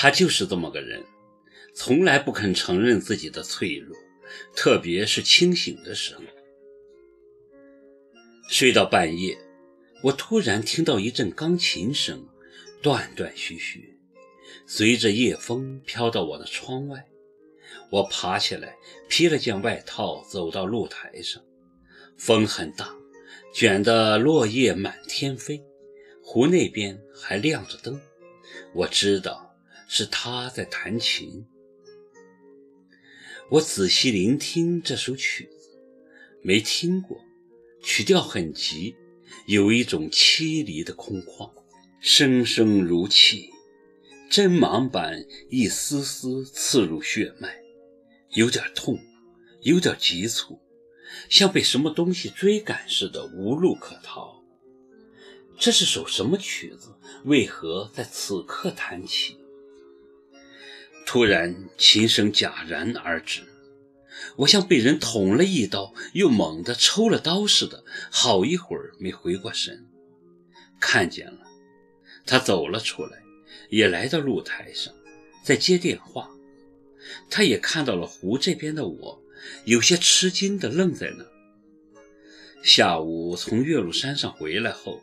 他就是这么个人，从来不肯承认自己的脆弱，特别是清醒的时候。睡到半夜，我突然听到一阵钢琴声，断断续续，随着夜风飘到我的窗外。我爬起来，披了件外套，走到露台上。风很大，卷得落叶满天飞。湖那边还亮着灯，我知道是他在弹琴。我仔细聆听这首曲子，没听过。曲调很急，有一种凄离的空旷，声声如泣，针芒般一丝丝刺入血脉，有点痛，有点急促，像被什么东西追赶似的，无路可逃。这是首什么曲子？为何在此刻弹起？突然，琴声戛然而止。我像被人捅了一刀，又猛地抽了刀似的，好一会儿没回过神。看见了，他走了出来，也来到露台上，在接电话。他也看到了湖这边的我，有些吃惊地愣在那。下午从岳麓山上回来后，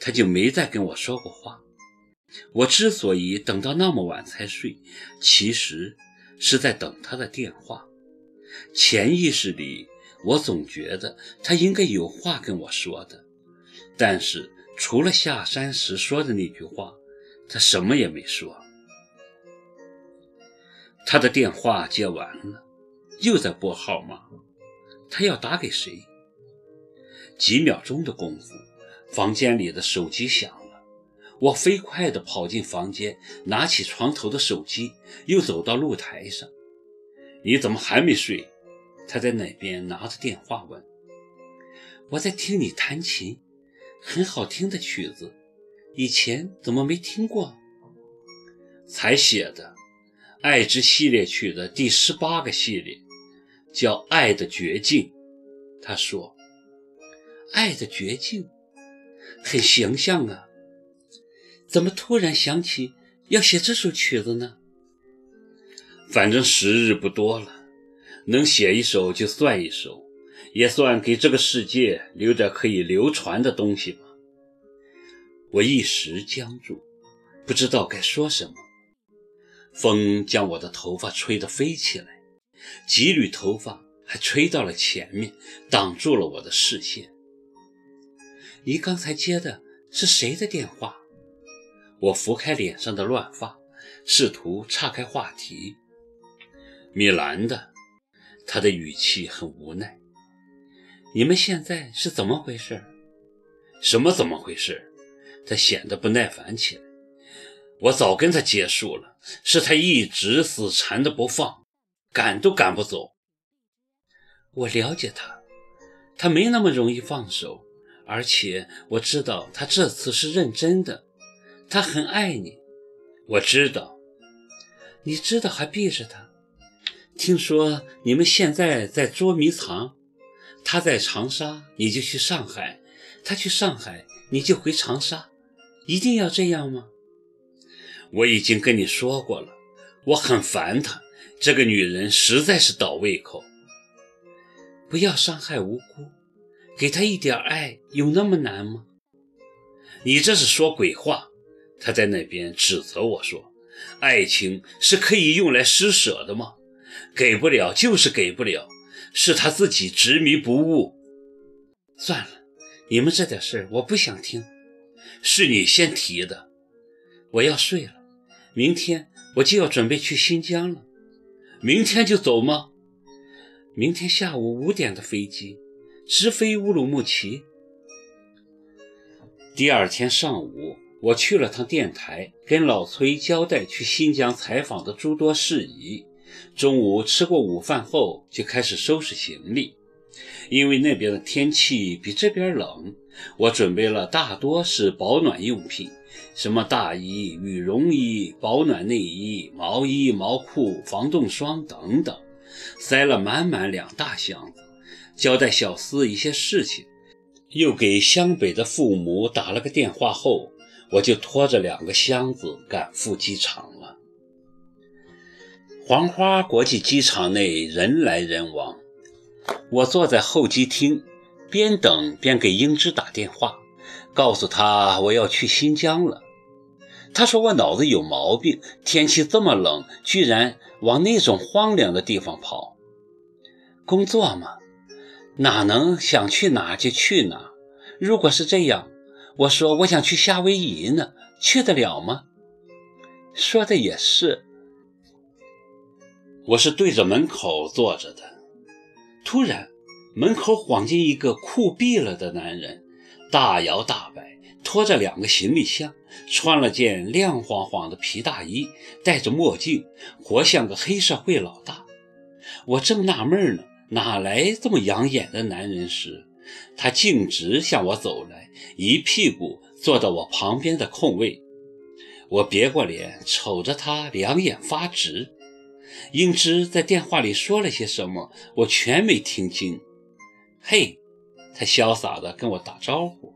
他就没再跟我说过话。我之所以等到那么晚才睡，其实是在等他的电话。潜意识里，我总觉得他应该有话跟我说的，但是除了下山时说的那句话，他什么也没说。他的电话接完了，又在拨号码，他要打给谁？几秒钟的功夫，房间里的手机响，我飞快地跑进房间，拿起床头的手机，又走到露台上。你怎么还没睡？他在那边拿着电话问：“我在听你弹琴，很好听的曲子，以前怎么没听过？”才写的，《爱之系列曲》的第十八个系列，叫《爱的绝境》。他说：“爱的绝境，很形象啊。怎么突然想起要写这首曲子呢？”反正时日不多了，能写一首就算一首，也算给这个世界留点可以流传的东西吧。我一时僵住，不知道该说什么。风将我的头发吹得飞起来，几缕头发还吹到了前面，挡住了我的视线。你刚才接的是谁的电话？我拂开脸上的乱发，试图岔开话题。米兰的，他的语气很无奈。你们现在是怎么回事？什么怎么回事？他显得不耐烦起来。我早跟他结束了，是他一直死缠着不放，赶都赶不走。我了解他，他没那么容易放手，而且我知道他这次是认真的，他很爱你。我知道，你知道还避着他。听说你们现在在捉迷藏，他在长沙，你就去上海；他去上海，你就回长沙，一定要这样吗？我已经跟你说过了，我很烦她，这个女人实在是倒胃口。不要伤害无辜，给她一点爱，有那么难吗？你这是说鬼话！他在那边指责我说：“爱情是可以用来施舍的吗？”给不了就是给不了，是他自己执迷不悟。算了，你们这点事我不想听。是你先提的，我要睡了。明天我就要准备去新疆了。明天就走吗？明天下午五点的飞机，直飞乌鲁木齐。第二天上午，我去了趟电台，跟老崔交代去新疆采访的诸多事宜。中午吃过午饭后，就开始收拾行李。因为那边的天气比这边冷，我准备了大多是保暖用品，什么大衣、羽绒衣、保暖内衣、毛衣、毛裤、防冻霜等等，塞了满满两大箱子。交代小司一些事情，又给湘北的父母打了个电话后，我就拖着两个箱子赶赴机场了。黄花国际机场内人来人往，我坐在候机厅，边等边给英芝打电话，告诉他我要去新疆了。他说我脑子有毛病，天气这么冷，居然往那种荒凉的地方跑。工作嘛，哪能想去哪就去哪？如果是这样，我说我想去夏威夷呢，去得了吗？说的也是。我是对着门口坐着的，突然门口晃进一个酷毙了的男人，大摇大摆，拖着两个行李箱，穿了件亮晃晃的皮大衣，戴着墨镜，活像个黑社会老大。我正纳闷呢。哪来这么养眼的男人时，他径直向我走来，一屁股坐到我旁边的空位。我别过脸瞅着他，两眼发直。英芝在电话里说了些什么，我全没听清。嘿，他潇洒地跟我打招呼。